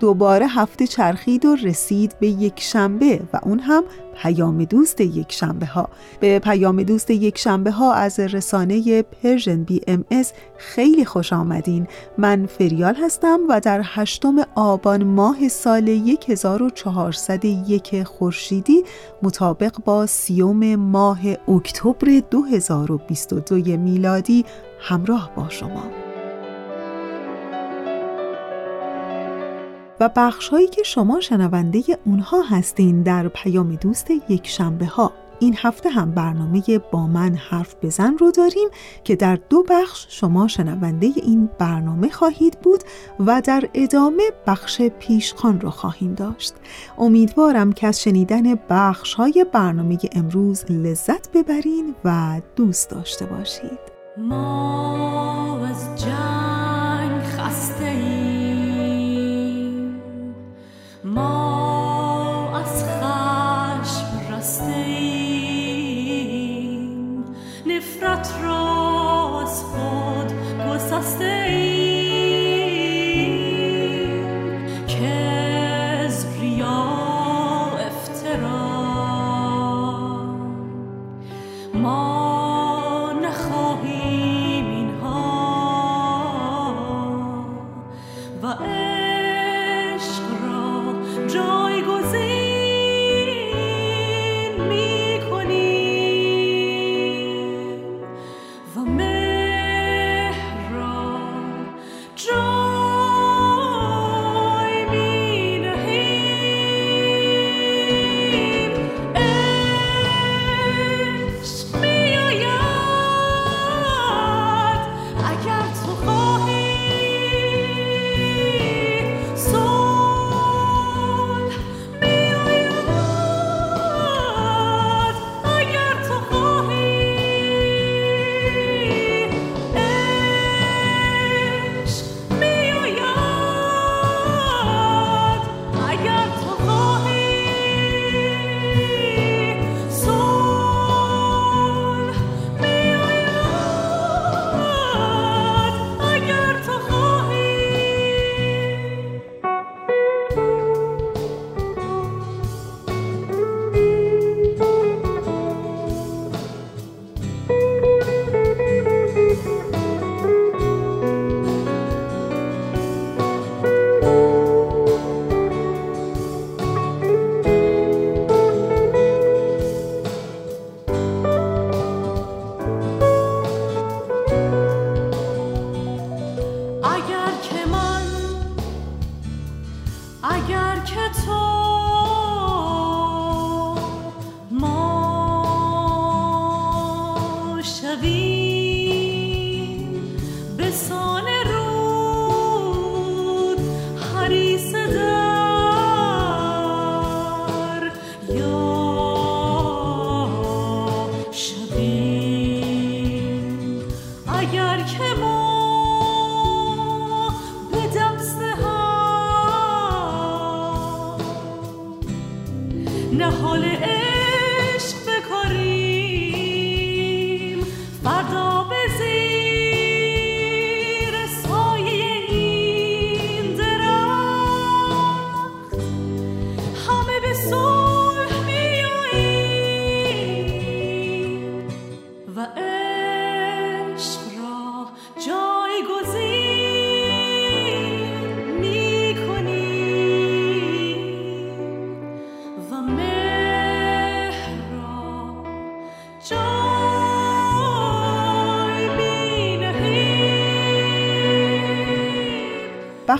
دوباره هفته چرخید و رسید به یک شنبه و اون هم پیام دوست یک شنبه ها. به پیام دوست یک شنبه ها از رسانه Persian BMS خیلی خوش آمدین. من فریال هستم و در هشتم آبان ماه سال 1401 خورشیدی مطابق با سیوم ماه اکتبر 2022 میلادی همراه با شما. و بخش هایی که شما شنونده اونها هستین در پیام دوست یک شنبه ها این هفته هم برنامه با من حرف بزن رو داریم که در دو بخش شما شنونده این برنامه خواهید بود و در ادامه بخش پیشخان رو خواهیم داشت. امیدوارم که از شنیدن بخش های برنامه امروز لذت ببرین و دوست داشته باشید. ما گسسته که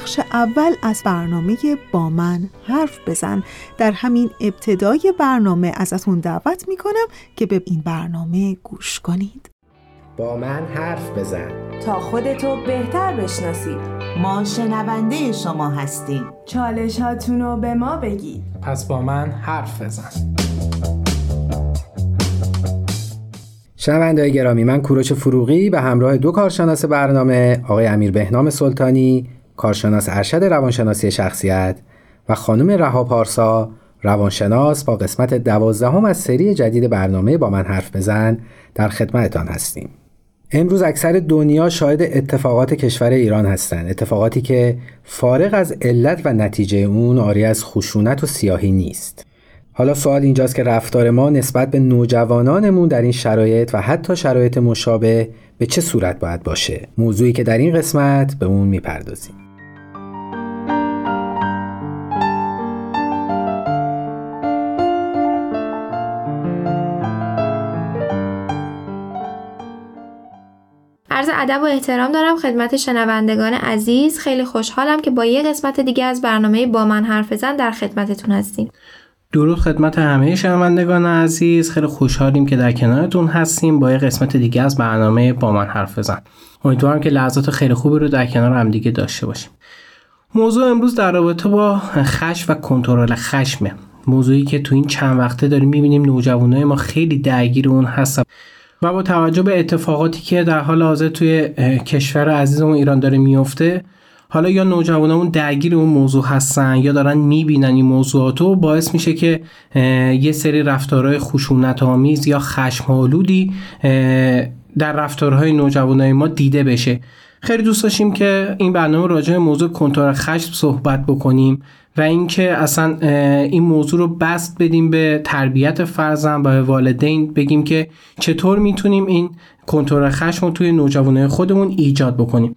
بخش اول از برنامه با من حرف بزن. در همین ابتدای برنامه ازتون دعوت می‌کنم که به این برنامه گوش کنید. با من حرف بزن. تا خودتو بهتر بشناسید. ما شنونده شما هستیم. چالش رو به ما بگید. پس با من حرف بزن. شنونده گرامی من کوروش فروغی به همراه دو کارشناس برنامه آقای امیر بهنام سلطانی کارشناس ارشد روانشناسی شخصیت و خانم رها پارسا روانشناس با قسمت دوازدهم از سری جدید برنامه با من حرف بزن در خدمتتان هستیم. امروز اکثر دنیا شاهد اتفاقات کشور ایران هستند اتفاقاتی که فارغ از علت و نتیجه اون آری از خشونت و سیاهی نیست. حالا سوال اینجاست که رفتار ما نسبت به نوجوانانمون در این شرایط و حتی شرایط مشابه به چه صورت باید باشه؟ موضوعی که در این قسمت به اون می‌پردازیم. ادب و احترام دارم خدمت شنوندگان عزیز. خیلی خوشحالم که با یه قسمت دیگه از برنامه با من حرف بزن در خدمتتون هستیم. درود خدمت همه شنوندگان عزیز. خیلی خوشحالیم که در کنارتون هستیم. با یه قسمت دیگه از برنامه با من حرف بزن. امیدوارم که لحظات خیلی خوبی رو در کنار هم دیگه داشته باشیم. موضوع امروز در رابطه با خشم و کنترل خشمه. موضوعی که تو این چند وقته داریم می‌بینیم نوجوانای ما خیلی درگیر اون هستن. و با توجه به اتفاقاتی که در حال حاضر توی کشور عزیزمون ایران داره میفته حالا یا نوجوانمون درگیر اون موضوع هستن یا دارن می‌بینن این موضوعات و باعث میشه که یه سری رفتارهای خشونت آمیز یا خشم آلودی در رفتارهای نوجوانای ما دیده بشه. خیلی دوست داشتیم که این برنامه راجع به موضوع کنترل خشم صحبت بکنیم. و اینکه اصلا این موضوع رو بست بدیم به تربیت فرزند و به والدین بگیم که چطور می‌تونیم این کنترل خشم رو توی نوجوانای خودمون ایجاد بکنیم.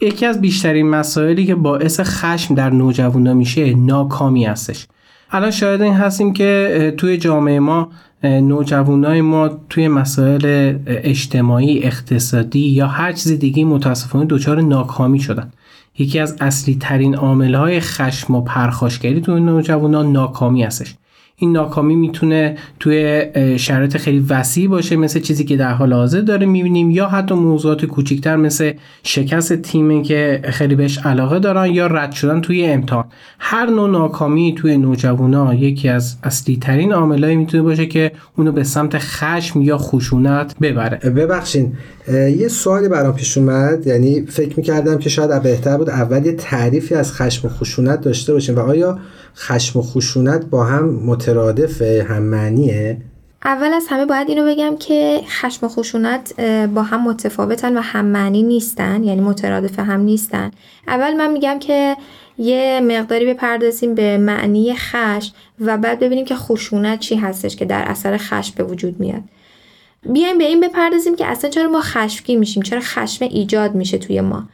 یکی از بیشترین مسائلی که باعث خشم در نوجوانا میشه ناکامی هستش. الان شاید این هستیم که توی جامعه ما نوجوانای ما توی مسائل اجتماعی اقتصادی یا هر چیز دیگه متاسفانه دچار ناکامی شدن. یکی از اصلی ترین عامل های خشم و پرخاشگری توی نوجوانان ناکامی هستش. این ناکامی می‌تونه توی شرایط خیلی وسیع باشه مثل چیزی که در حال حاضر داره می‌بینیم یا حتی موضوعات کوچیکتر مثل شکست تیمی که خیلی بهش علاقه دارن یا رد شدن توی امتحان. هر نوع ناکامی توی نوجوانا یکی از اصلی ترین عاملایی می‌تونه باشه که اونو به سمت خشم یا خشونت ببره. ببخشین یه سوالی برام پیش اومد. یعنی فکر می‌کردم که شاید بهتر بود اول یه تعریفی از خشم و خشونت داشته باشیم و آیا خشم و خشونت با هم مترادفه هم معنیه؟ اول از همه باید اینو بگم که خشم و خشونت با هم متفاوتن و هم معنی نیستن یعنی مترادف هم نیستن. اول من میگم که یه مقداری بپردازیم به معنی خشم و بعد ببینیم که خشونت چی هستش که در اثر خشم به وجود میاد. بیایم به این بپردازیم که اصلا چرا ما خشمگین میشیم؟ چرا خشم ایجاد میشه توی ما؟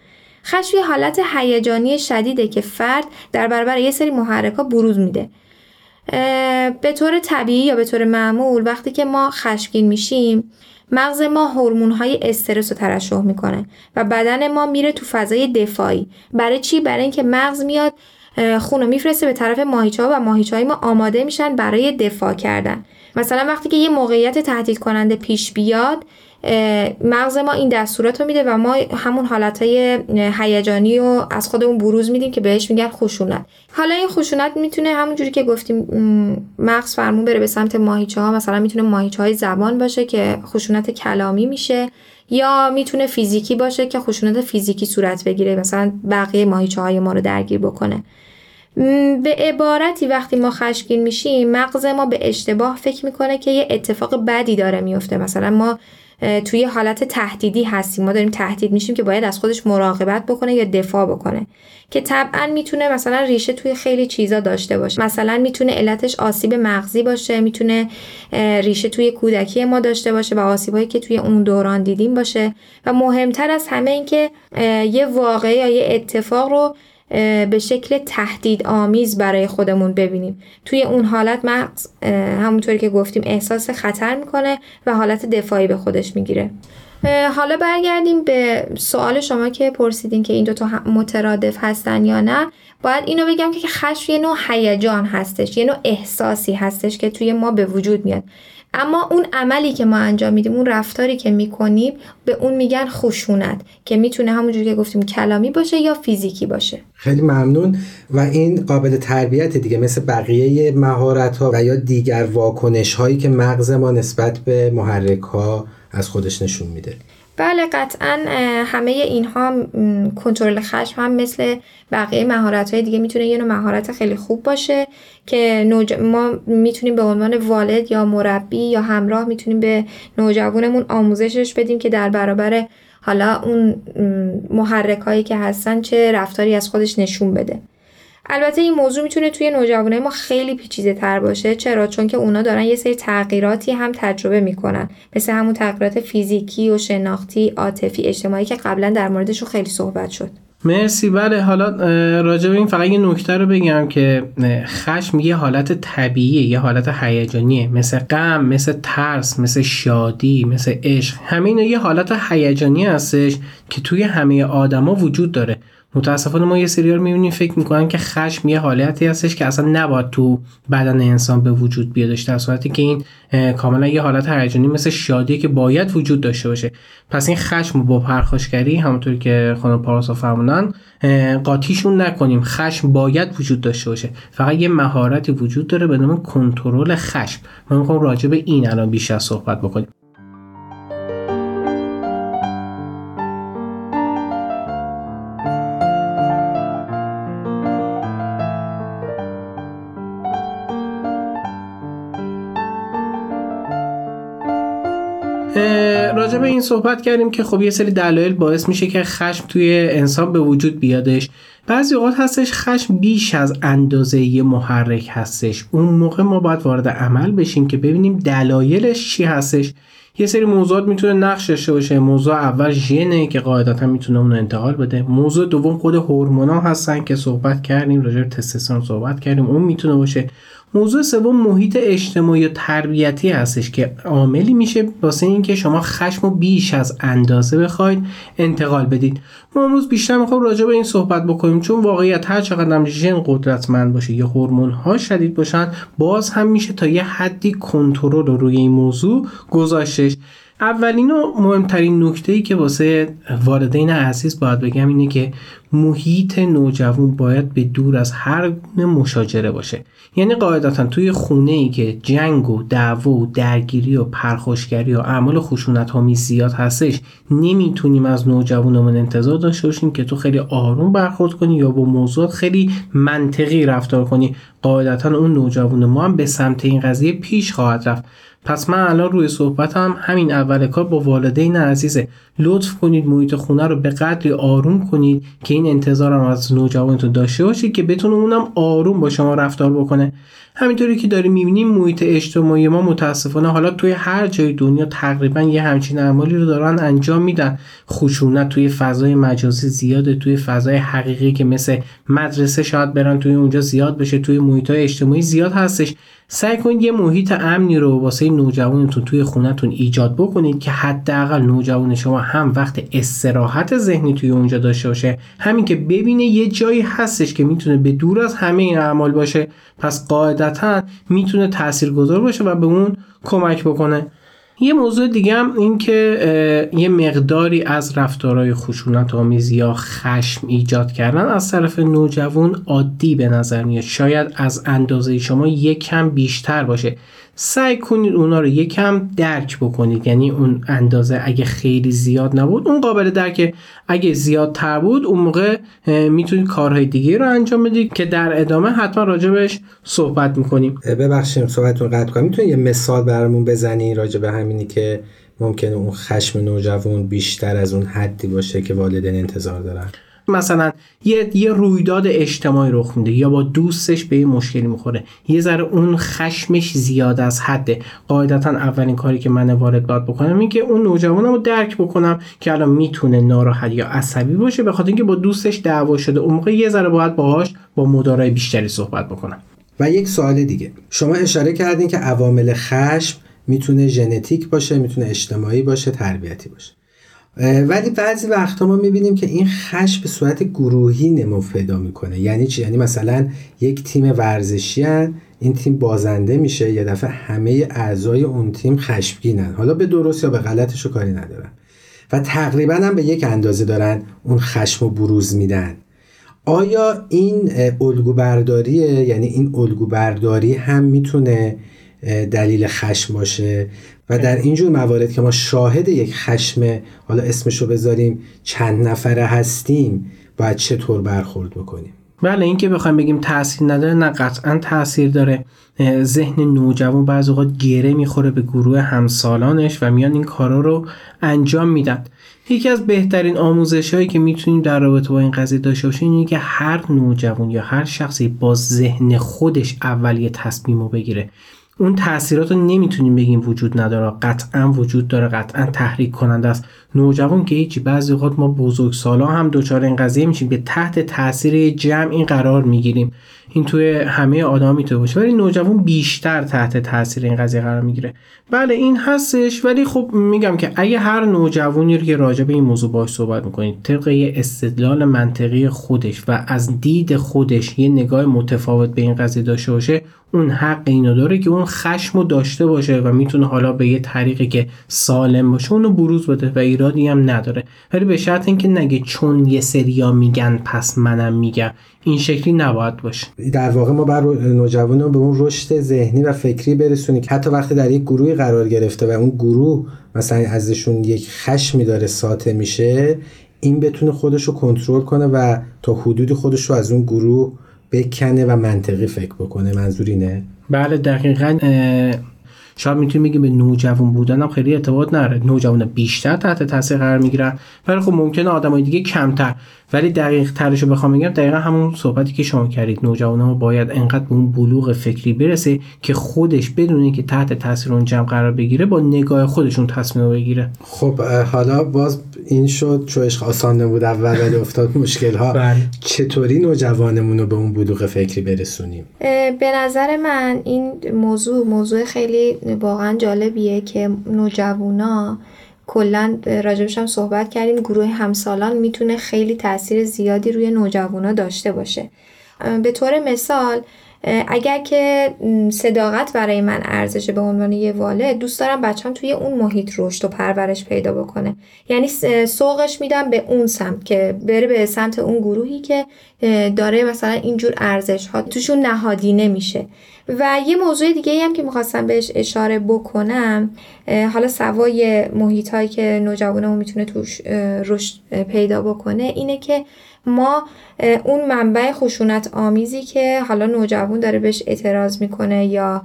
خشم یه حالت هیجانی شدیده که فرد در برابر یه سری محرکا بروز میده. به طور طبیعی یا به طور معمول وقتی که ما خشمگین میشیم مغز ما هورمون های استرس رو ترشح می‌کنه و بدن ما میره تو فضای دفاعی. برای چی؟ برای اینکه مغز میاد خون رو میفرسته به طرف ماهیچه ها و ماهیچه های ما آماده میشن برای دفاع کردن. مثلا وقتی که یه موقعیت تهدید کننده پیش بیاد مغز ما این دستورات رو میده و ما همون حالتهای هیجانی رو از خودمون بروز میدیم که بهش میگن خشونت. حالا این خشونت می‌تونه همونجوری که گفتیم مغز فرمون بره به سمت ماهیچه ها مثلا می‌تونه ماهیچه های زبان باشه که خشونت کلامی میشه یا می‌تونه فیزیکی باشه که خشونت فیزیکی صورت بگیره مثلا بقیه ماهیچه های ما رو درگیر بکنه. به عبارتی وقتی ما خشمگین میشیم مغز ما به اشتباه فکر می‌کنه که یه اتفاق بدی داره میفته مثلا ما توی حالت تهدیدی هستیم. ما داریم تهدید میشیم که باید از خودش مراقبت بکنه یا دفاع بکنه. که طبعا می‌تونه مثلا ریشه توی خیلی چیزا داشته باشه. مثلا می‌تونه علتش آسیب مغزی باشه می‌تونه ریشه توی کودکی ما داشته باشه و آسیبایی که توی اون دوران دیدیم باشه. و مهمتر از همه این که یه واقعه یا یه اتفاق رو به شکل تهدید آمیز برای خودمون ببینیم. توی اون حالت مغز همونطوری که گفتیم احساس خطر می‌کنه و حالت دفاعی به خودش می‌گیره. حالا برگردیم به سوال شما که پرسیدین که این دوتا مترادف هستن یا نه. باید اینو بگم که خشم یه نوع هیجان هستش یه نوع احساسی هستش که توی ما به وجود میاد. اما اون عملی که ما انجام میدیم اون رفتاری که می‌کنیم به اون میگن خشونت که می‌تونه همونجوری که گفتیم کلامی باشه یا فیزیکی باشه. خیلی ممنون. و این قابل تربیت دیگه مثل بقیه مهارت ها و یا دیگر واکنش هایی که مغز ما نسبت به محرک ها از خودش نشون میده. بله قطعا همه اینها کنترل خشم هم مثل بقیه مهارت های دیگه می‌تونه یه نوع مهارت خیلی خوب باشه که نوج... ما می‌تونیم به عنوان والد یا مربی یا همراه می‌تونیم به نوجوانمون آموزشش بدیم که در برابر حالا اون محرک هایی که هستن چه رفتاری از خودش نشون بده. البته این موضوع می‌تونه توی نوجوانای ما خیلی پیچیده تر باشه. چرا؟ چون که اونا دارن یه سری تغییراتی هم تجربه می‌کنن. مثل همون تغییرات فیزیکی و شناختی عاطفی اجتماعی که قبلا در موردشون خیلی صحبت شد. مرسی. بله حالا راجع به این فقط یه نکته رو بگم که خشم یه حالت طبیعیه یه حالت هیجانیه. مثل غم مثل ترس مثل شادی مثل عشق. همه یه حالت هیجانی هستش که توی همه آدما وجود داره. متاسفانه ما یه سریال می‌بینیم فکر می‌کنن که خشم یه حالتی هستش که اصلا نباید تو بدن انسان به وجود بیادش در صورتی که این کاملا یه حالت هیجانی مثل شادی که باید وجود داشته باشه. پس این خشم با پرخاشگری همونطوری که خانم پاراسا فرمونن قاطیشون نکنیم. خشم باید وجود داشته باشه. فقط یه مهارتی وجود داره به نام کنترل خشم. من می‌خوام راجع به این الان بیشتر صحبت بکنیم. راجع این صحبت کردیم که خب یه سری دلایل باعث میشه که خشم توی انسان به وجود بیادش. بعضی اوقات هستش خشم بیش از اندازه یه محرک هستش. اون موقع ما باید وارد عمل بشیم که ببینیم دلایلش چی هستش. یه سری موضوعات می‌تونه نقش داشته باشه. موضوع اول ژنه که قاعدتا می‌تونه اون انتقال بده. موضوع دوم خود هورمونا هستن که صحبت کردیم راجع به تستوسترون صحبت کردیم. اون می‌تونه باشه. موضوع سوم محیط اجتماعی و تربیتی هستش که عاملی میشه واسه اینکه شما خشم و بیش از اندازه بخواید انتقال بدید. ما امروز بیشتر می‌خوام راجع به این صحبت بکنیم چون واقعیت هر چقدر هم ژن قدرتمند باشه یا هورمون ها شدید باشن باز هم میشه تا یه حدی کنترل رو روی این موضوع گذاشتش. اولین و مهمترین نکته ای که واسه والدین عزیز باید بگم اینه که محیط نوجوان باید به دور از هر مشاجره باشه. یعنی قاعدتا توی خونه ای که جنگ و دعوا و درگیری و پرخاشگری و اعمال خشونت ها زیاد هستش نمی‌تونیم از نوجوانمون انتظار داشته باشیم که تو خیلی آروم برخورد کنی یا با موضوعات خیلی منطقی رفتار کنی. قاعدتا اون نوجوان ما هم به سمت این قضیه پیش خواهد رفت. پس من الان روی صحبتم همین اول کار با والدین عزیزه. لطف کنید محیط خونه رو به قدری آروم کنید که این انتظارم از نوجوانتون داشته باشید که بتونه اونم آروم با شما رفتار بکنه. همینطوری که داریم می‌بینیم محیط اجتماعی ما متاسفانه حالا توی هر جای دنیا تقریبا یه همچین اعمالی رو دارن انجام میدن. خشونت توی فضای مجازی زیاده توی فضای حقیقی که مثل مدرسه شاید برن توی اونجا زیاد بشه توی محیط اجتماعی زیاد هستش. سعی کنید یه محیط امنی رو واسه نوجوانتون توی خونتون ایجاد بکنید که حداقل نوجوان شما هم وقت استراحت ذهنی توی اونجا داشته باشه. همین که ببینه یه جایی هستش که می‌تونه به دور از همه این اعمال باشه. پس قاعدتا می‌تونه تاثیرگذار باشه و به اون کمک بکنه. یه موضوع دیگه هم این که یه مقداری از رفتارهای خشونت آمیز یا خشم ایجاد کردن از طرف نوجوان عادی به نظر میاد. شاید از اندازه شما یک کم بیشتر باشه. سعی کنید اونا رو یکم درک بکنید. یعنی اون اندازه اگه خیلی زیاد نبود اون قابل درکه اگه زیادتر بود اون موقع می‌تونید کارهای دیگه رو انجام بدید که در ادامه حتما راجبش صحبت می‌کنیم. ببخشیم صحبتتون قطع کنم. می‌تونید یه مثال برامون بزنی راجع به همینی که ممکنه اون خشم نوجوان بیشتر از اون حدی باشه که والدین انتظار دارن؟ مثلا یه یه رویداد اجتماعی رخ میده یا با دوستش به یه مشکلی می‌خوره. یه ذره اون خشمش زیاد از حده. قاعدتا اولین کاری که من وارد باید بکنم این که اون نوجوانم رو درک بکنم که الان می‌تونه ناراحت یا عصبی باشه به خاطر اینکه با دوستش دعوا شده. اون موقع یه ذره باید باهاش با مدارای بیشتری صحبت بکنم. و یک سوال دیگه. شما اشاره کردین که عوامل خشم می‌تونه ژنتیک باشه می‌تونه اجتماعی باشه تربیتی باشه. ولی بعضی وقتا ما می‌بینیم که این خشم به صورت گروهی نمو پیدا می‌کنه. یعنی چی؟ یعنی مثلا یک تیم ورزشی هن، این تیم بازنده میشه یه دفعه همه اعضای اون تیم خشمگینن. حالا به درست یا به غلطش کاری ندارن. و تقریبا هم به یک اندازه دارن اون خشم و بروز میدن. آیا این الگو برداریه یعنی این الگو برداری هم می‌تونه دلیل خشم باشه؟ و در اینجور موارد که ما شاهد یک خشم حالا اسمشو بذاریم چند نفره هستیم باید چطور برخورد بکنیم؟ بله این که بخوایم بگیم تاثیر نداره نه قطعا تاثیر داره. ذهن نوجوان بعض اوقات گره می‌خوره به گروه همسالانش و میان این کارا رو انجام میدن. یکی از بهترین آموزش هایی که می‌تونیم در رابطه با این قضیه داشته باشیم اینه که هر نوجوان یا هر شخصی با ذهن خودش اول یه تصمیم رو بگیره. اون تاثیرات رو نمی‌تونیم بگیم وجود نداره. قطعا وجود داره قطعا تحریک کننده است. نوجوان که هیچی بعضی اوقات ما بزرگ سالا هم دچار این قضیه میشیم به تحت تاثیر جمع این قرار می‌گیریم. این توی همه آدم می‌تونه باشه. ولی نوجوان بیشتر تحت تاثیر این قضیه قرار می‌گیره. بله این هستش. ولی خب میگم که اگه هر نوجوانی رو که راجع به این موضوع باش صحبت می‌کنید طبق یه استدلال منطقی خودش و از دید خودش یه نگاه متفاوت به این قضیه داشته باشه اون حق اینو داره که اون خشم رو داشته باشه و می‌تونه حالا به یه طریقی که سالم باشه اونو بروز بده و ایرادی هم نداره. ولی به شرط اینکه نگه چون یه سریا میگن پس منم میگم. این شکلی نباید باشه. در واقع ما بر نوجوان به اون رشد ذهنی و فکری برسونیم که حتی وقتی در یک گروهی قرار گرفته و اون گروه مثلا ازشون یک خشمی داره ساطع میشه این بتونه خودش رو کنترل کنه و تا حدودی خودش رو از اون گروه بکنه و منطقی فکر بکنه. منظور اینه؟ بله دقیقا شاید می‌تونیم بگیم به نوجوان بودن هم خیلی ارتباط نره نوجوان بیشتر تحت تاثیر قرار می‌گیرن ولی خب ممکنه آدمای دیگه کمتر. ولی دقیق ترشو بخوام بگم دقیقا همون صحبتی که شما کردید. نوجوان ها باید انقدر به اون بلوغ فکری برسه که خودش بدونه که تحت تاثیر اون جمع قرار بگیره با نگاه خودشون تصمیم بگیره. خب حالا باز این شد چوش آسان نبود اول ولی افتاد مشکل ها بله. چطوری نوجوانمون رو به اون بلوغ فکری برسونیم؟ به نظر من این موضوع موضوع خیلی واقعا جالبیه که نوجوانا کلا راجبش هم صحبت کردیم. گروه همسالان می‌تونه خیلی تاثیر زیادی روی نوجوانا داشته باشه. به طور مثال اگر که صداقت برای من ارزشه به عنوان یه والد دوست دارم بچم توی اون محیط رشد و پرورش پیدا بکنه. یعنی سوقش میدم به اون سمت که بره به سمت اون گروهی که داره مثلا اینجور ارزش ها توشون نهادی نمیشه. و یه موضوع دیگه هم که می‌خواستم بهش اشاره بکنم حالا سوای محیط هایی که نوجوانمون می‌تونه توش رشد پیدا بکنه اینه که ما اون منبع خشونت آمیزی که حالا نوجوان داره بهش اعتراض می‌کنه یا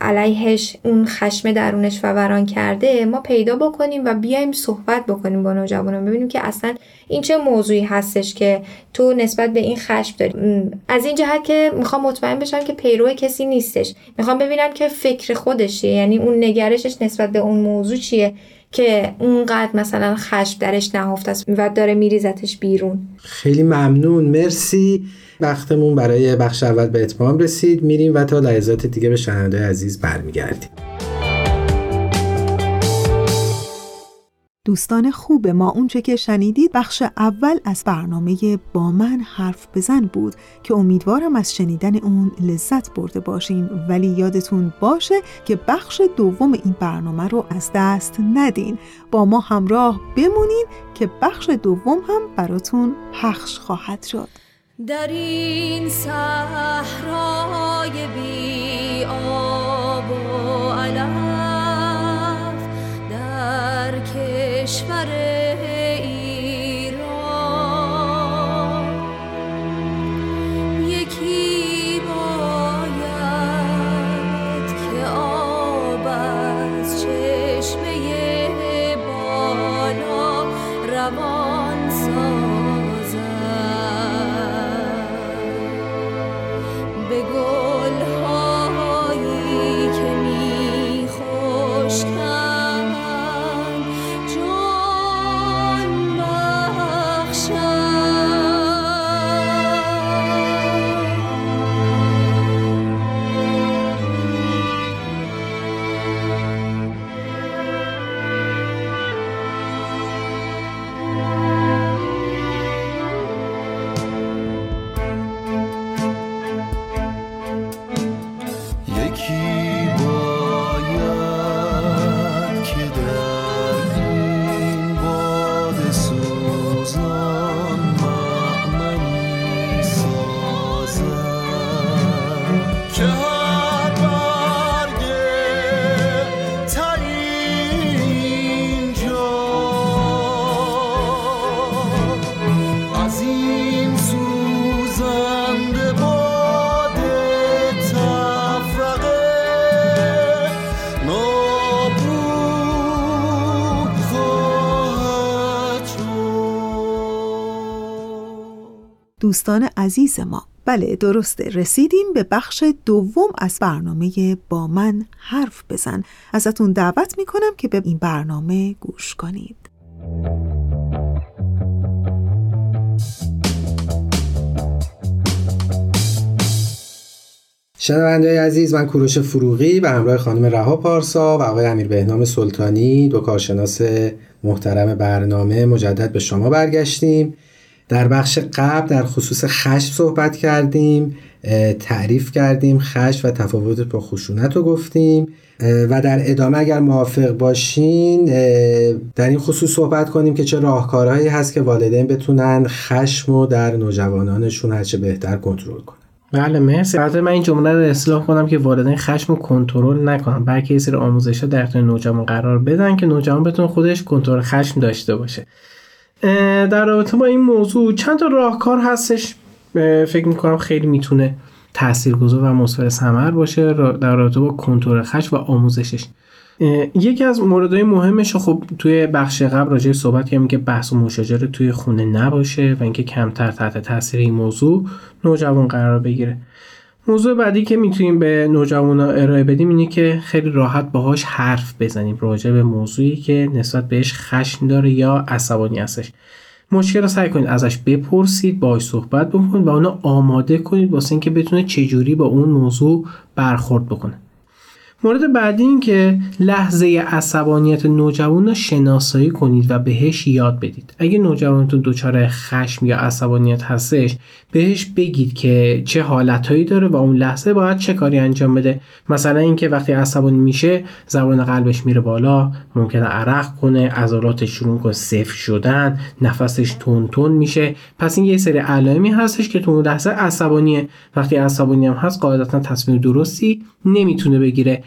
علیهش اون خشم درونش فوران کرده ما پیدا بکنیم و بیایم صحبت بکنیم با نوجوانان. ببینیم که اصلا این چه موضوعی هستش که تو نسبت به این خشم داری. از این جهت که می‌خوام مطمئن بشم که پیرو کسی نیستش. می‌خوام ببینم که فکر خودشه یعنی اون نگرشش نسبت به اون موضوع چیه که اونقدر مثلا خشم درش نهفته است و داره میریزتش بیرون. خیلی ممنون. مرسی. وقتمون برای بخش اول به اتمام رسید. میریم و تا لحظات دیگه به شنونده عزیز برمیگردیم. دوستان خوب ما اونچه که شنیدید بخش اول از برنامه با من حرف بزن بود که امیدوارم از شنیدن اون لذت برده باشین. ولی یادتون باشه که بخش دوم این برنامه رو از دست ندین. با ما همراه بمونین که بخش دوم هم براتون پخش خواهد شد. در این صحرای بی آب و علف در کشور ایران. یکی باید که آب از چشمه بالا روان دوستان عزیز ما. بله درسته. رسیدیم به بخش دوم از برنامه با من حرف بزن. ازتون دعوت می‌کنم که به این برنامه گوش کنید. شنونده عزیز من کوروش فروغی به همراه خانم رها پارسا و آقای امیر بهنام سلطانی دو کارشناس محترم برنامه مجدد به شما برگشتیم. در بخش قبل در خصوص خشم صحبت کردیم تعریف کردیم خشم و تفاوت با خشونت رو گفتیم. و در ادامه اگر موافق باشین در این خصوص صحبت کنیم که چه راهکارهایی هست که والدین بتونن خشم رو در نوجوانانشون هرچه بهتر کنترل کنن. بله مرسی. البته من این جمله رو اصلاح کنم که والدین خشم رو کنترل نکنن. بلکه یه سری آموزش ها در نوجوان قرار بدن که نوجوان بتونه خودش کنترل خشم داشته باشه. در رابطه با این موضوع چند تا راهکار هستش. فکر می‌کنم خیلی می‌تونه تاثیرگذار و مثمر ثمر باشه در رابطه با کنترل خشم و آموزشش. یکی از موردهای مهمش خب توی بخش قبل راجع صحبت کردیم که بحث و مشاجره توی خونه نباشه و اینکه کمتر تحت تاثیر این موضوع نوجوان قرار بگیره. موضوع بعدی که می‌تونیم به نوجوانا ارائه بدیم اینه که خیلی راحت باهاش حرف بزنیم راجع به موضوعی که نسبت بهش خشم داره یا عصبانی هستش. مشکل رو سعی کنید ازش بپرسید باهاش صحبت بکنید و اونو آماده کنید واسه اینکه بتونه چجوری با اون موضوع برخورد بکنه. مورد بعدی این که لحظه عصبانیت نوجوان رو شناسایی کنید و بهش یاد بدید. اگه نوجوانتون دچار خشم یا عصبانیت هستش بهش بگید که چه حالتهایی داره و اون لحظه باید چه کاری انجام بده. مثلا اینکه وقتی عصبانی میشه زبان قلبش میره بالا ممکنه عرق کنه عضلاتش شروع کنه صفر شدن نفسش تون تون میشه. پس این یه سری علائمی هستش که تو اون لحظه عصبانیه. وقتی عصبانی هم هست قاعدتا تصمیم درستی نمی‌تونه بگیره.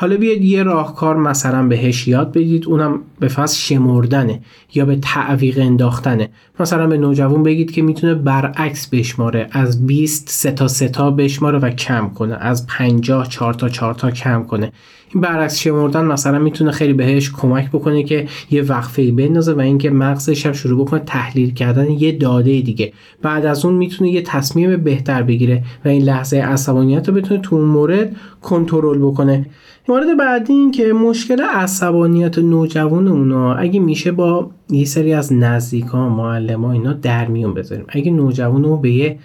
حالا بیاید یه راهکار مثلا بهش یاد بدید اونم به فصل شمردنه یا به تعویق انداختنه. مثلا به نوجوان بگید که می‌تونه برعکس بشماره از 20 سه تا سه تا بشماره و کم کنه از 50 4 تا 4 تا کم کنه. این برعکس شمردن مثلا می‌تونه خیلی بهش کمک بکنه که یه وقفه بندازه و اینکه مغزش هم شروع بکنه تحلیل کردن یه داده دیگه. بعد از اون می‌تونه یه تصمیم بهتر بگیره و این لحظه عصبانیت رو بتونه تو اون مورد کنترل بکنه. مورد بعدی این که مشکل عصبانیت نوجوان اونا اگه میشه با یه سری از نزدیکان معلم ها اینا در میون بذاریم. اگه نوجوان رو به یه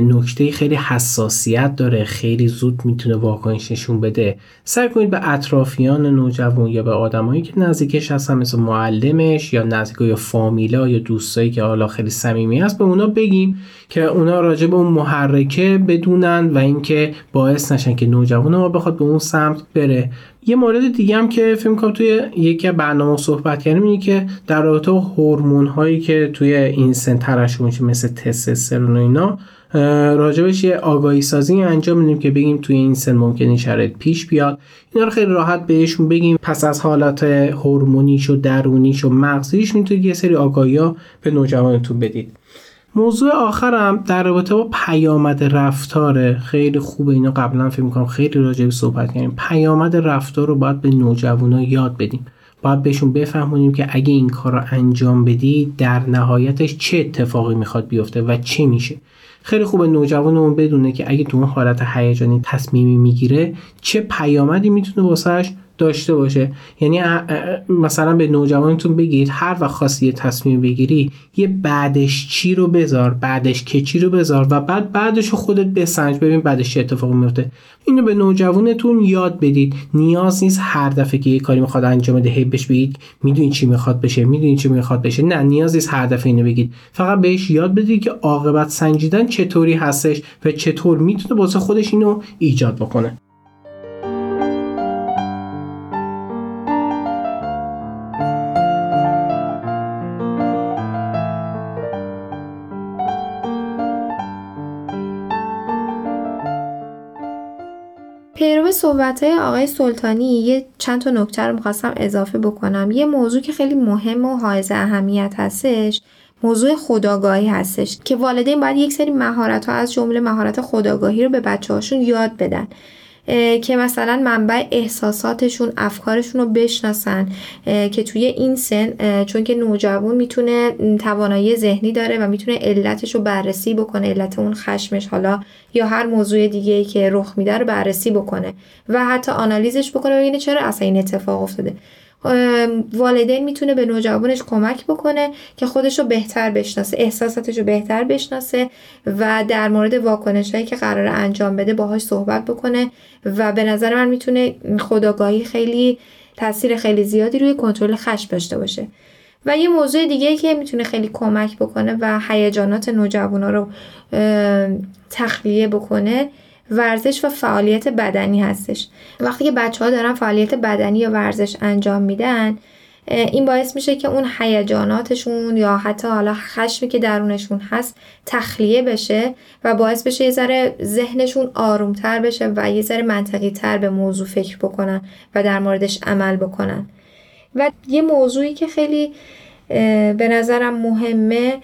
نکته خیلی حساسیت داره خیلی زود می‌تونه واکنش نشون بده سعی کنید به اطرافیان نوجوان یا به آدمایی که نزدیکش هستن مثل معلمش یا نزدیک یا فامیلا یا دوستایی که حالا خیلی صمیمی هست به اونا بگیم که اونا راجع به اون محرکه بدونن و اینکه باعث نشن که نوجوان ما بخواد به اون سمت بره. یه مورد دیگه هم که فکر کنم توی یکی برنامه صحبت کردیم اینه که در رابطه هورمون هایی که توی این سن ترشح میشه مثل تستوسترون و اینا راجبش یه آگاهی سازی انجام میدیم که بگیم توی این سن ممکنه شرایط پیش بیاد. اینا رو خیلی راحت بهشون بگیم. پس از حالات هورمونیش و درونیش و مغزیش می‌تونید یه سری آگاهی ها به نوجوانتون بدید. موضوع آخرم در رابطه با پیامد رفتار خیلی خوبه اینا قبلا فکر می‌کنم خیلی راجع به صحبت کردیم. پیامد رفتار رو باید به نوجوانا یاد بدیم. باید بهشون بفهمونیم که اگه این کار رو انجام بدی در نهایتش چه اتفاقی می‌خواد بیفته و چه میشه. خیلی خوبه نوجوانمون بدونه که اگه تو اون حالت هیجانی تصمیمی می‌گیره چه پیامدی می‌تونه واسهش داشته باشه. یعنی مثلا به نوجوانتون بگید هر وقت خواستی یه تصمیم بگیری یه بعدش چی رو بذار بعدش که چی رو بذار و بعد بعدش خودت بسنج. ببین بعدش چه اتفاقی میفته. اینو به نوجوانتون یاد بدید. نیاز نیست هر دفعه که یه کاری می‌خواد انجام بده هی بهش بگید می‌دونی چی می‌خواد بشه می‌دونی چی می‌خواد بشه. نه نیاز نیست هر دفعه اینو بگید. فقط بهش یاد بدید که عاقبت سنجیدن چطوری هستش و چطور می‌تونه واسه خودش اینو ایجاد بکنه. صحبت های آقای سلطانی یه چند تا نکته رو می‌خواستم اضافه بکنم. یه موضوع که خیلی مهم و حائز اهمیت هستش موضوع خداگاهی هستش که والدین باید یک سری مهارت ها از جمله مهارت خداگاهی رو به بچه هاشون یاد بدن. که مثلا منبع احساساتشون افکارشون رو بشناسن که توی این سن چون که نوجوان می‌تونه توانایی ذهنی داره و می‌تونه علتش رو بررسی بکنه علت اون خشمش حالا یا هر موضوع دیگه ای که رخ میده رو بررسی بکنه و حتی آنالیزش بکنه ببینه چرا اصلا این اتفاق افتاده. والدین می‌تونه به نوجوانش کمک بکنه که خودش رو بهتر بشناسه احساساتش رو بهتر بشناسه و در مورد واکنش هایی که قرار انجام بده باهاش صحبت بکنه و به نظر من می‌تونه خداگاهی خیلی تاثیر خیلی زیادی روی کنترل خشم داشته باشه. و یه موضوع دیگه که می‌تونه خیلی کمک بکنه و هیجانات نوجوانا رو تخلیه بکنه ورزش و فعالیت بدنی هستش. وقتی که بچه ها دارن فعالیت بدنی یا ورزش انجام میدن این باعث میشه که اون هیجاناتشون یا حتی حالا خشمی که درونشون هست تخلیه بشه و باعث بشه یه ذره ذهنشون آرومتر بشه و یه ذره منطقی تر به موضوع فکر بکنن و در موردش عمل بکنن. و یه موضوعی که خیلی به نظرم مهمه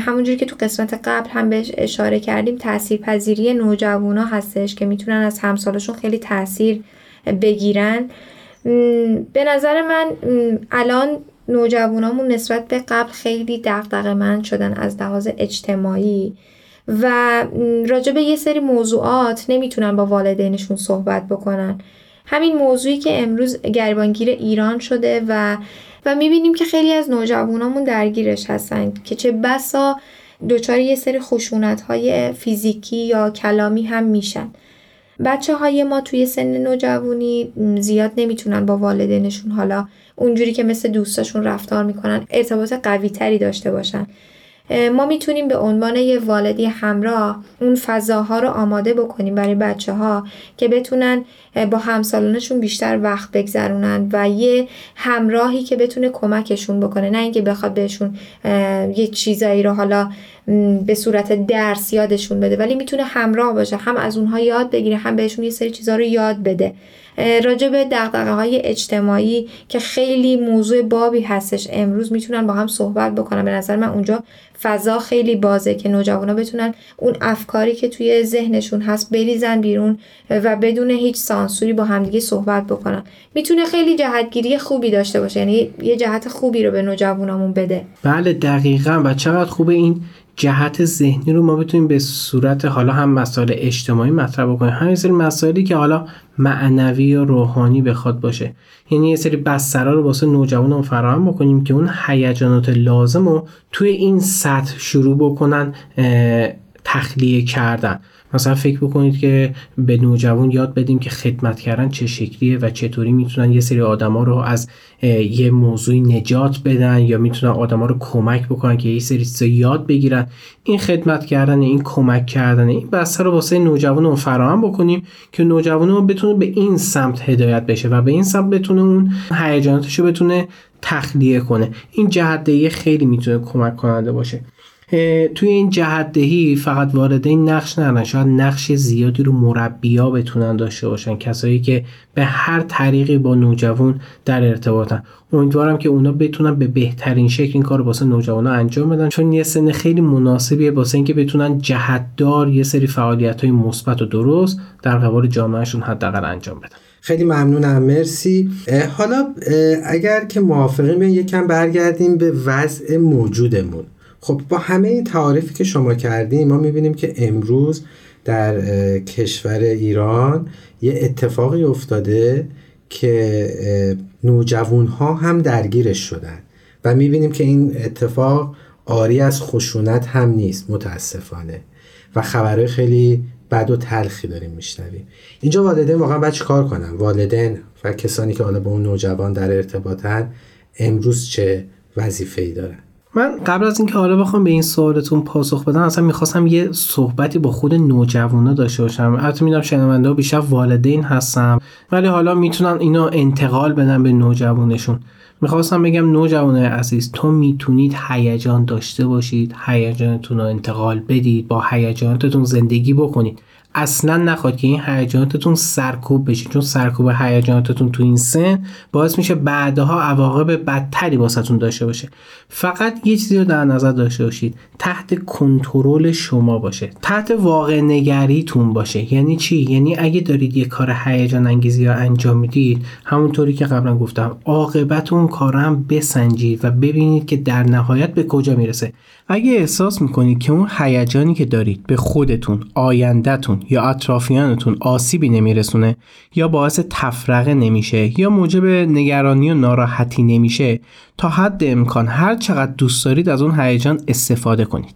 همونجوری که تو قسمت قبل هم بهش اشاره کردیم تاثیر پذیری نوجوانا هستش که می‌تونن از همسالشون خیلی تاثیر بگیرن. به نظر من الان نوجوانامون نسبت به قبل خیلی دغدغه من شدن از لحاظ اجتماعی و راجع به یه سری موضوعات نمی‌تونن با والدینشون صحبت بکنن. همین موضوعی که امروز گریبانگیر ایران شده و و می‌بینیم که خیلی از نوجوانامون درگیرش هستن که چه بسا دچار یه سری خشونت های فیزیکی یا کلامی هم میشن. بچه های ما توی سن نوجوانی زیاد نمی‌تونن با والدینشون حالا اونجوری که مثل دوستاشون رفتار می‌کنن ارتباط قوی تری داشته باشن. ما می‌تونیم به عنوان یه والدی همراه اون فضاها رو آماده بکنیم برای بچه ها که بتونن با همسالانشون بیشتر وقت بگذرونن و یه همراهی که بتونه کمکشون بکنه. نه اینکه بخواد بهشون یه چیزایی رو حالا به صورت درس یادشون بده. ولی می‌تونه همراه باشه هم از اونها یاد بگیره هم بهشون یه سری چیزها رو یاد بده. راجع به دقدقه های اجتماعی که خیلی موضوع بابی هستش امروز می‌تونن با هم صحبت بکنن. به نظر من اونجا فضا خیلی بازه که نوجوانا بتونن اون افکاری که توی ذهنشون هست بریزن بیرون و بدون هیچ سانسوری با همدیگه صحبت بکنن. می‌تونه خیلی جهتگیری خوبی داشته باشه یعنی یه جهت خوبی رو به نوجوانامون بده. بله دقیقا. و چقدر خوبه این جهت ذهنی رو ما بتونیم به صورت حالا هم مسائل اجتماعی مطرح بکنیم. همین سری مسائلی که حالا معنوی یا روحانی بخواد باشه. یعنی یه سری بسترا رو واسه نوجوانان فراهم بکنیم که اون هیجانات لازم رو توی این سطح شروع بکنن تخلیه کردن. مثلا فکر بکنید که به نوجوان یاد بدیم که خدمت کردن چه شکلیه و چطوری می‌تونن یه سری آدما رو از یه موضوعی نجات بدن یا می‌تونن آدما رو کمک بکنن که یه سری چیزا یاد بگیرن. این خدمت کردن این کمک کردن این بستر رو واسه نوجوان رو فراهم بکنیم که نوجوان رو بتونه به این سمت هدایت بشه و به این سمت بتونه اون هیجاناتش رو بتونه تخلیه کنه. این جهت خیلی می‌تونه کمک کننده باشه. توی این جهت دهی فقط والدین نقش ندارن شاید نقش زیادی رو مربیا بتونن داشته باشن. کسایی که به هر طریقی با نوجوان در ارتباطن. امیدوارم که اونا بتونن به بهترین شکل این کار واسه نوجوانا انجام بدن. چون یه سن خیلی مناسبیه واسه اینکه بتونن جهتدار یه سری فعالیت های مثبت و درست در قبال جامعهشون حداقل انجام بدن. خیلی ممنونم. مرسی. حالا اگر که موافقیم یکم برگردیم به وضع موجودمون. خب با همه این تعاریفی که شما کردیم ما می‌بینیم که امروز در کشور ایران یه اتفاقی افتاده که نوجوان ها هم درگیرش شدن و می‌بینیم که این اتفاق آری از خشونت هم نیست متاسفانه. و خبرهای خیلی بد و تلخی داریم میشنویم. اینجا والدین واقعا باید کار کنن؟ والدین و کسانی که حالا با اون نوجوان در ارتباطن امروز چه وظیفه ای دارن؟ من قبل از اینکه حالا بخوام به این سوالتون پاسخ بدم اصلا می‌خواستم یه صحبتی با خود نوجوانا داشته باشم. البته می‌دونم شنونده ها بیشتر والدین هستم ولی حالا می‌تونن اینو انتقال بدن به نوجوانشون. می‌خواستم بگم نوجوان عزیز تو می‌تونید هیجان داشته باشید هیجانتون رو انتقال بدید با هیجاناتتون زندگی بکنید. اصلا نخواد که این هیجاناتتون سرکوب بشه. چون سرکوب هیجاناتتون تو این سن باعث میشه بعدها عواقب بدتری واسهتون داشته باشه. فقط یه چیزی رو در نظر داشته باشید. تحت کنترل شما باشه. تحت واقع نگریتون باشه. یعنی چی؟ یعنی اگه دارید یه کار هیجان انگیزی رو انجام می‌دید همونطوری که قبلا گفتم عاقبت اون کار هم بسنجید و ببینید که در نهایت به کجا می‌رسه. اگه احساس می‌کنید که اون هیجانی که دارید به خودتون آیندهتون یا اطرافیانتون آسیبی نمیرسونه یا باعث تفرقه نمیشه یا موجب نگرانی و ناراحتی نمیشه تا حد امکان هر چقدر دوست دارید از اون هیجان استفاده کنید.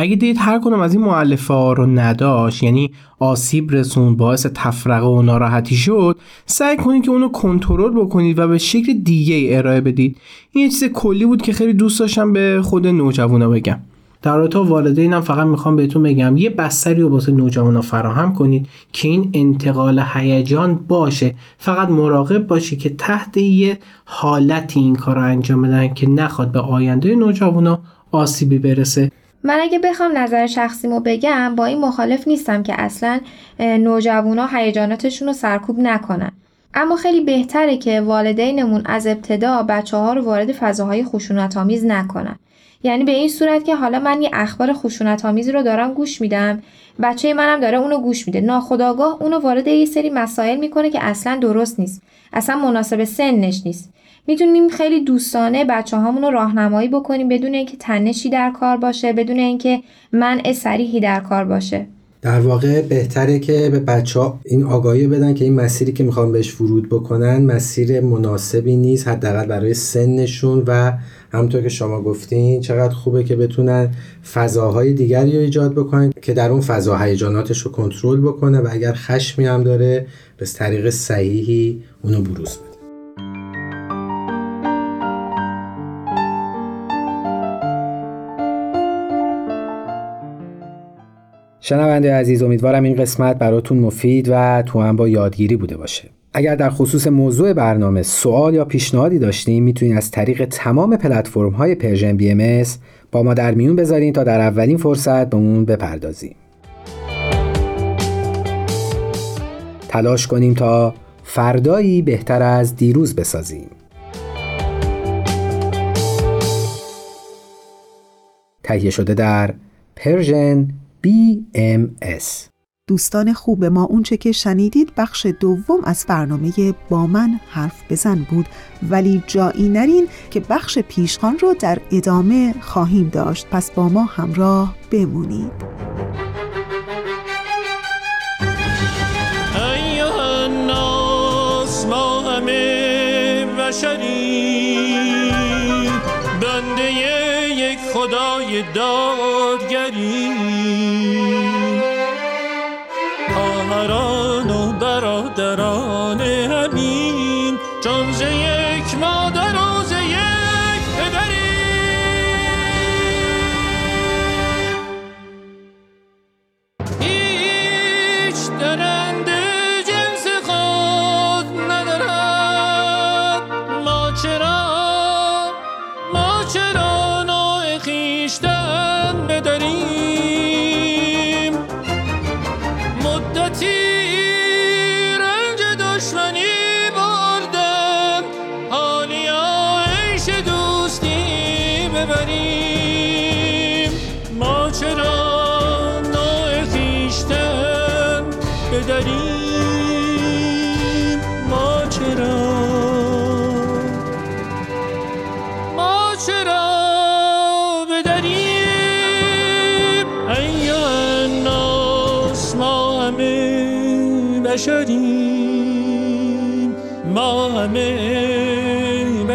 اگه دید هر کنم از این معلفه ها رو نداشت یعنی آسیب رسون باعث تفرقه و ناراحتی شد سعی کنید که اونو کنترل بکنید و به شکل دیگه ارائه بدید. این یه چیز کلی بود که خیلی دوست داشتم به خود نوجوانا بگم. در رابطه والدینم فقط می‌خوام بهتون بگم یه بستری رو واسه نوجوانا فراهم کنید که این انتقال هیجان باشه. فقط مراقب باشی که تحت یه حالتی این کار رو انجام بدن که نخواد به آینده نوجوانا آسیبی برسه. من اگه بخوام نظر شخصیمو بگم با این مخالف نیستم که اصلا نوجوانا هیجاناتشون رو سرکوب نکنن. اما خیلی بهتره که والدینمون از ابتدا بچه ها رو وارد فضاهای خشونت آمیز نکنن. یعنی به این صورت که حالا من یه اخبار خشونت آمیزی رو دارم گوش میدم. بچه منم داره اونو گوش میده. ناخداگاه اونو وارد یه سری مسائل می‌کنه که اصلا درست نیست. اصلا مناسب سنش نیست. می‌تونیم خیلی دوستانه بچه هامون رو راهنمایی بکنیم بدون اینکه تنشی در کار باشه بدون اینکه منع سریحی در کار باشه. در واقع بهتره که به بچه ها این آگاهی بدن که این مسیری که می‌خوان بهش ورود بکنن مسیر مناسبی نیست حداقل برای سنشون و همونطور که شما گفتین چقدر خوبه که بتونن فضاهای دیگری رو ایجاد بکنن که در اون فضا هیجاناتش رو کنترل بکنه و اگر خشمی هم داره به طریق صحیحی اونو بروز بده. شنونده عزیز امیدوارم این قسمت براتون مفید و توأم با یادگیری بوده باشه. اگر در خصوص موضوع برنامه سوال یا پیشنهادی داشتین می‌تونید از طریق تمام پلتفرم های Persian BM با ما در میون بذارین تا در اولین فرصت به اون بپردازیم. تلاش کنیم تا فردایی بهتر از دیروز بسازیم. تهیه شده در پرژن BMS دوستان خوب ما اونچه که شنیدید بخش دوم از برنامه با من حرف بزن بود. ولی جایی نرین که بخش پیشخان رو در ادامه خواهیم داشت. پس با ما همراه بمونید. ما همه بنده یک خدای دادگری.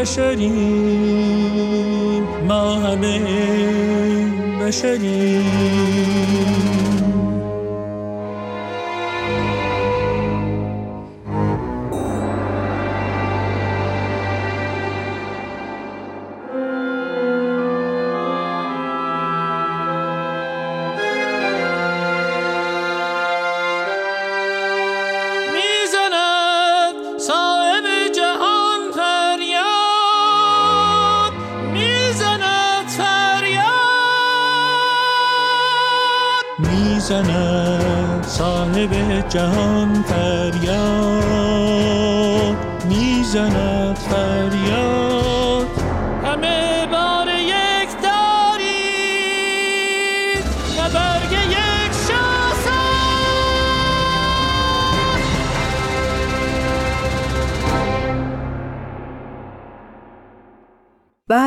بشریم ما همه بشریم.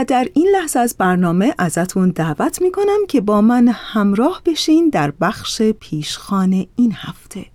در این لحظه از برنامه ازتون دعوت می‌کنم که با من همراه بشین در بخش پیشخان این هفته.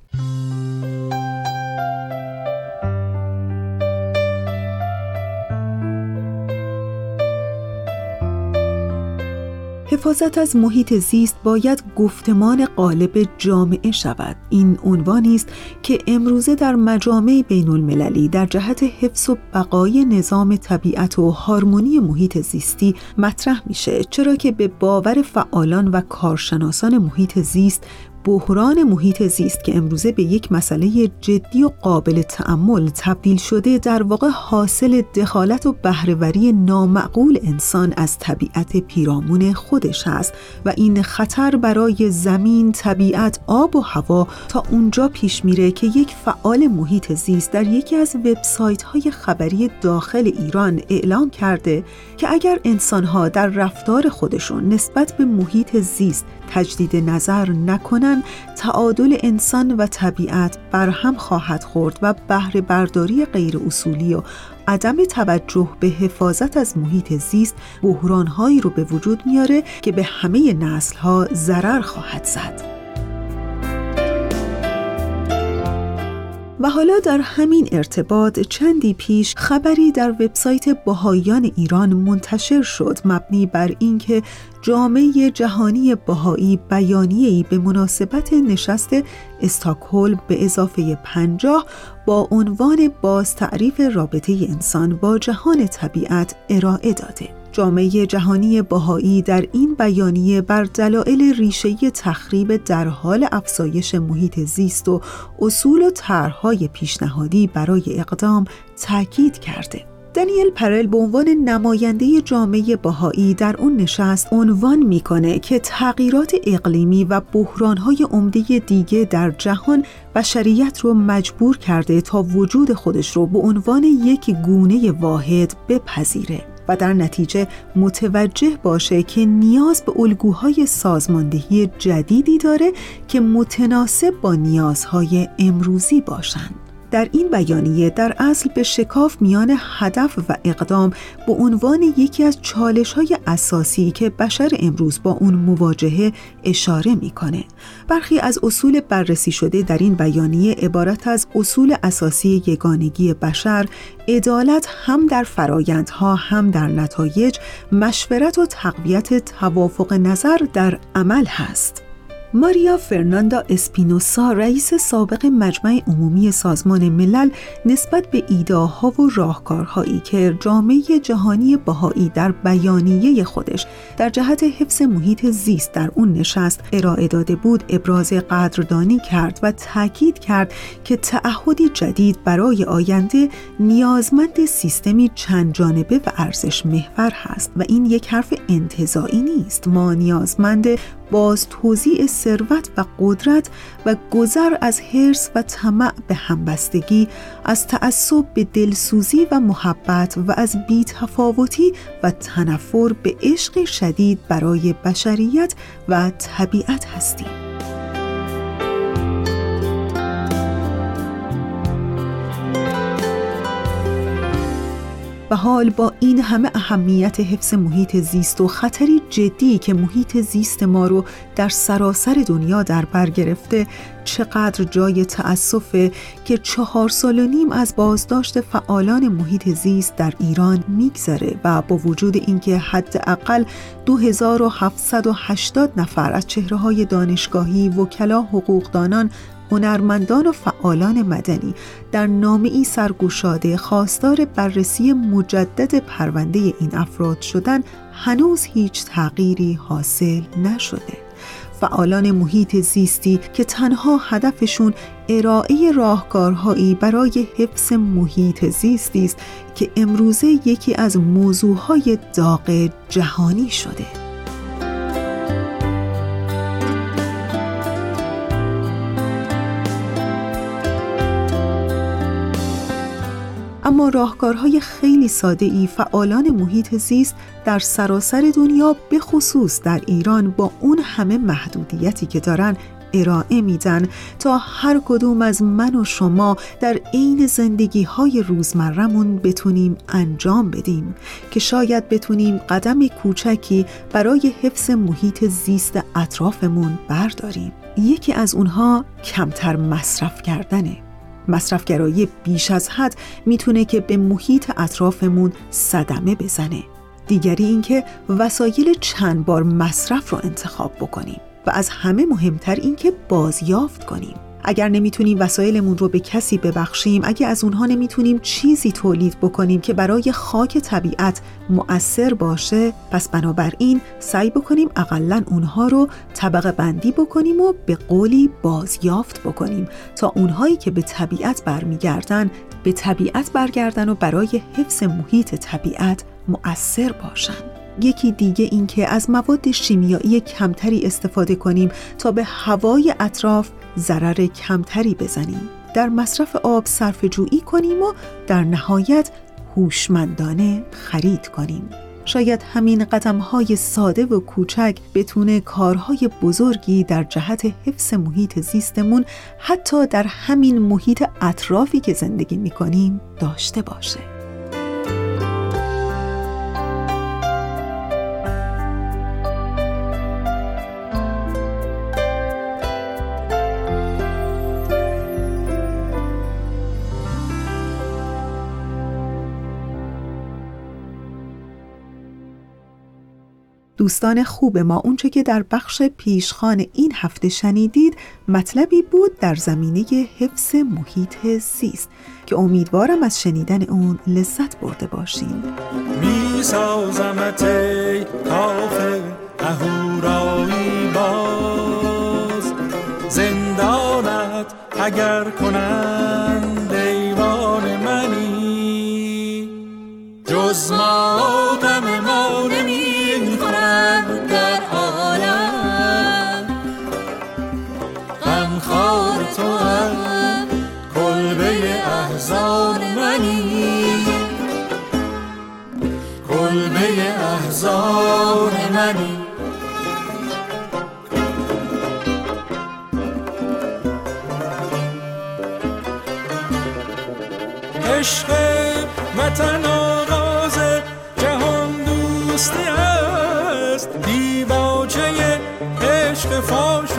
حفاظت از محیط زیست باید گفتمان قالب جامعه شود. این عنوانی است که امروزه در مجامع بین المللی در جهت حفظ و بقای نظام طبیعت و هارمونی محیط زیستی مطرح میشه چرا که به باور فعالان و کارشناسان محیط زیست بحران محیط زیست که امروزه به یک مسئله جدی و قابل تأمل تبدیل شده در واقع حاصل دخالت و بهرهوری نامعقول انسان از طبیعت پیرامون خودش است و این خطر برای زمین، طبیعت، آب و هوا تا اونجا پیش میره که یک فعال محیط زیست در یکی از وبسایت های خبری داخل ایران اعلام کرده که اگر انسانها در رفتار خودشون نسبت به محیط زیست تجدید نظر نکنن تعادل انسان و طبیعت برهم خواهد خورد و بهره برداری غیر اصولی و عدم توجه به حفاظت از محیط زیست بحرانهایی رو به وجود میاره که به همه نسلها ضرر خواهد زد. و حالا در همین ارتباط چندی پیش خبری در وبسایت بهاییان ایران منتشر شد مبنی بر اینکه جامعه جهانی بهایی بیانیه‌ای به مناسبت نشست استاکهلم به اضافه پنجاه با عنوان باز تعریف رابطه انسان با جهان طبیعت ارائه داده. جامعه جهانی باهایی در این بیانیه بر دلایل ریشه تخریب در حال افزایش محیط زیست و اصول و طرحهای پیشنهادی برای اقدام تاکید کرده. دانیل پرل به عنوان نماینده جامعه باهایی در اون نشست عنوان می‌کنه که تغییرات اقلیمی و بحرانهای عمده دیگه در جهان بشریت رو مجبور کرده تا وجود خودش رو به عنوان یک گونه واحد بپذیره. و در نتیجه متوجه باشه که نیاز به الگوهای سازماندهی جدیدی داره که متناسب با نیازهای امروزی باشند. در این بیانیه در اصل به شکاف میان هدف و اقدام به عنوان یکی از چالش های اساسی که بشر امروز با اون مواجهه اشاره می‌کنه. برخی از اصول بررسی شده در این بیانیه عبارت از اصول اساسی یگانگی بشر، عدالت هم در فرایندها هم در نتایج، مشورت و تقویت توافق نظر در عمل هست. ماریا فرناندا اسپینوسا رئیس سابق مجمع عمومی سازمان ملل نسبت به ایداها و راهکارهایی که جامعه جهانی بهایی در بیانیه خودش در جهت حفظ محیط زیست در اون نشست ارائه داده بود ابراز قدردانی کرد و تاکید کرد که تعهدی جدید برای آینده نیازمند سیستمی چند جانبه و ارزش محور هست و این یک حرف انتظایی نیست. ما نیازمند باز توضیع ثروت و قدرت و گذر از حرس و طمع به همبستگی از تعصب به دلسوزی و محبت و از بیتفاوتی و تنفر به عشق شدید برای بشریت و طبیعت هستیم. و حال با این همه اهمیت حفظ محیط زیست و خطری جدی که محیط زیست ما رو در سراسر دنیا در بر گرفته چقدر جای تأسفه که چهار سال و نیم از بازداشت فعالان محیط زیست در ایران میگذره و با وجود اینکه حداقل 2780 نفر از چهره های دانشگاهی، وکلا، حقوقدانان هنرمندان و فعالان مدنی در نامه ای سرگوشاده خواستار بررسی مجدد پرونده این افراد شدن هنوز هیچ تغییری حاصل نشده. فعالان محیط زیستی که تنها هدفشون ارائه راهکارهایی برای حفظ محیط زیستی است که امروزه یکی از موضوعهای داغ جهانی شده. راهکارهای خیلی ساده ای فعالان محیط زیست در سراسر دنیا به خصوص در ایران با اون همه محدودیتی که دارن ارائه میدن تا هر کدوم از من و شما در عین زندگی های روزمرمون بتونیم انجام بدیم که شاید بتونیم قدم کوچکی برای حفظ محیط زیست اطرافمون برداریم. یکی از اونها کمتر مصرف کردنه. مصرفگرایی بیش از حد می‌تونه که به محیط اطرافمون صدمه بزنه. دیگری اینکه وسایل چند بار مصرف رو انتخاب بکنیم و از همه مهمتر اینکه بازیافت کنیم. اگر نمی‌تونیم وسایلمون رو به کسی ببخشیم اگه از اونها نمی‌تونیم چیزی تولید بکنیم که برای خاک طبیعت مؤثر باشه پس بنابراین سعی بکنیم اقلا اونها رو طبقه بندی بکنیم و به قولی بازیافت بکنیم تا اونهایی که به طبیعت برمیگردن به طبیعت برگردن و برای حفظ محیط طبیعت مؤثر باشن. یکی دیگه این که از مواد شیمیایی کمتری استفاده کنیم تا به هوای اطراف ضرر کمتری بزنیم. در مصرف آب صرف جویی کنیم و در نهایت هوشمندانه خرید کنیم. شاید همین قدم های ساده و کوچک بتونه کارهای بزرگی در جهت حفظ محیط زیستمون حتی در همین محیط اطرافی که زندگی می کنیم داشته باشه. دوستان خوب ما اونچه که در بخش پیشخان این هفته شنیدید مطلبی بود در زمینه حفظ محیط زیست که امیدوارم از شنیدن اون لذت برده باشیم می سازمت باز. زندانت اگر کنند دیوان منی. جز ما احزان منی. عشق وطن آغاز جهان دوستی است. دیباچه عشق فاش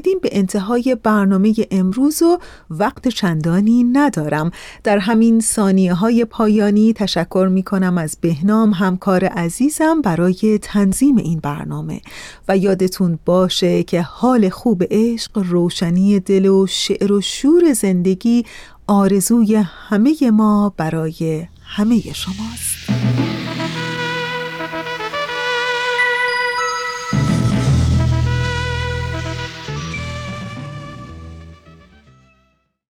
رسیدیم به انتهای برنامه امروز و وقت چندانی ندارم. در همین ثانیه های پایانی تشکر می کنم از بهنام همکار عزیزم برای تنظیم این برنامه. و یادتون باشه که حال خوب عشق روشنی دل و شعر و شور زندگی آرزوی همه ما برای همه شماست.